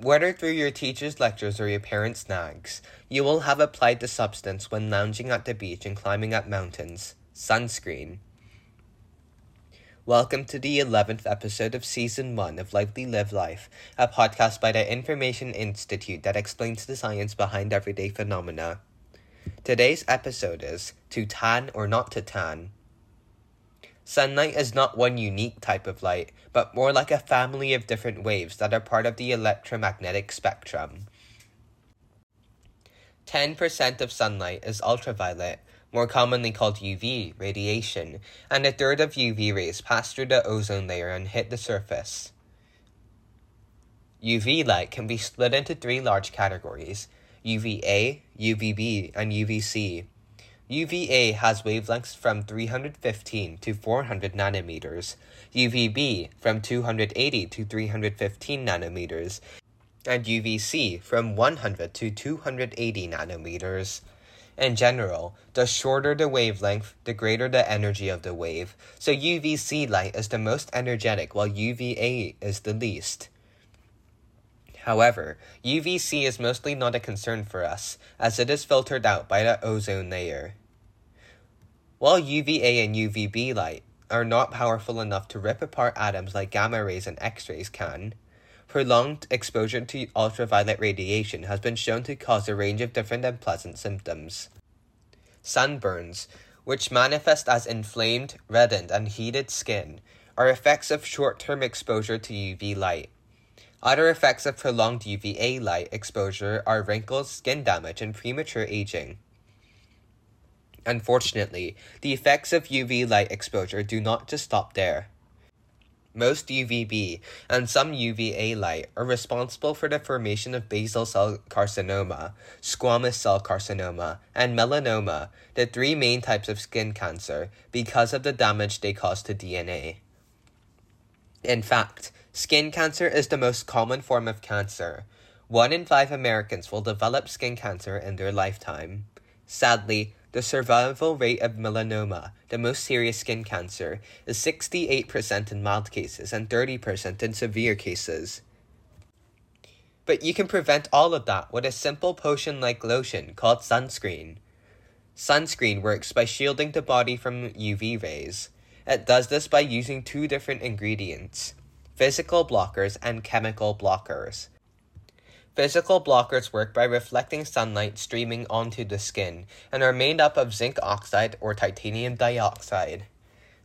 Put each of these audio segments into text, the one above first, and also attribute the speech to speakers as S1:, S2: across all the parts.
S1: Whether through your teacher's lectures or your parents' nags, you will have applied the substance when lounging at the beach and climbing up mountains sunscreen. Welcome to the 11th episode of Season 1 of Lively Live Life, a podcast by the Information Institute that explains the science behind everyday phenomena. Today's episode is To Tan or Not to Tan. Sunlight is not one unique type of light, but more like a family of different waves that are part of the electromagnetic spectrum. 10% of sunlight is ultraviolet, more commonly called UV radiation, and a third of UV rays pass through the ozone layer and hit the surface. UV light can be split into three large categories UVA, UVB, and UVC. UVA has wavelengths from 315 to 400 nanometers, UVB from 280 to 315 nanometers, and UVC from 100 to 280 nanometers. In general, the shorter the wavelength, the greater the energy of the wave, so UVC light is the most energetic while UVA is the least. However, UVC is mostly not a concern for us, as it is filtered out by the ozone layer. While UVA and UVB light are not powerful enough to rip apart atoms like gamma rays and X rays can, Prolonged exposure to ultraviolet radiation has been shown to cause a range of different unpleasant symptoms. Sunburns, which manifest as inflamed, reddened, and heated skin, are effects of short term exposure to UV light. Other effects of prolonged UVA light exposure are wrinkles, skin damage, and premature aging. Unfortunately, the effects of UV light exposure do not just stop there. Most UVB and some UVA light are responsible for the formation of basal cell carcinoma, squamous cell carcinoma, and melanoma, the three main types of skin cancer, because of the damage they cause to DNA. In fact, skin cancer is the most common form of cancer. One in five Americans will develop skin cancer in their lifetime. Sadly, the survival rate of melanoma, the most serious skin cancer, is 68% in mild cases and 30% in severe cases. But you can prevent all of that with a simple potion like lotion called sunscreen. Sunscreen works by shielding the body from UV rays. It does this by using two different ingredients physical blockers and chemical blockers. Physical blockers work by reflecting sunlight streaming onto the skin and are made up of zinc oxide or titanium dioxide.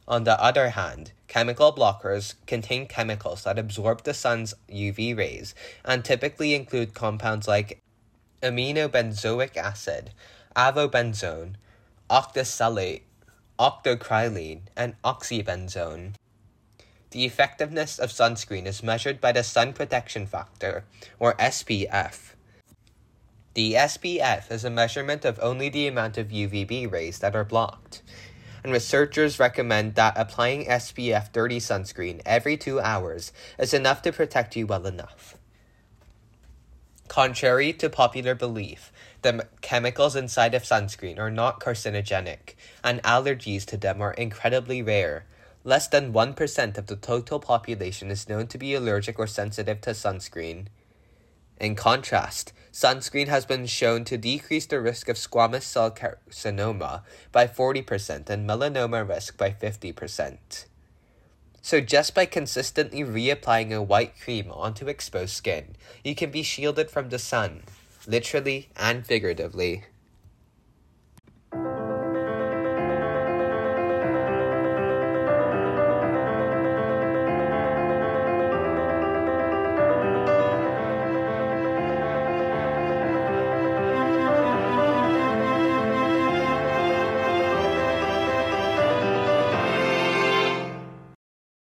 S1: On the other hand, chemical blockers contain chemicals that absorb the sun's UV rays and typically include compounds like aminobenzoic acid, avobenzone, octisalate, octocrylene, and oxybenzone. The effectiveness of sunscreen is measured by the sun protection factor, or SPF. The SPF is a measurement of only the amount of UVB rays that are blocked, and researchers recommend that applying SPF 30 sunscreen every two hours is enough to protect you well enough. Contrary to popular belief, the chemicals inside of sunscreen are not carcinogenic, and allergies to them are incredibly rare, Less than 1% of the total population is known to be allergic or sensitive to sunscreen. In contrast, sunscreen has been shown to decrease the risk of squamous cell carcinoma by 40% and melanoma risk by 50%. So, just by consistently reapplying a white cream onto exposed skin, you can be shielded from the sun, literally and figuratively.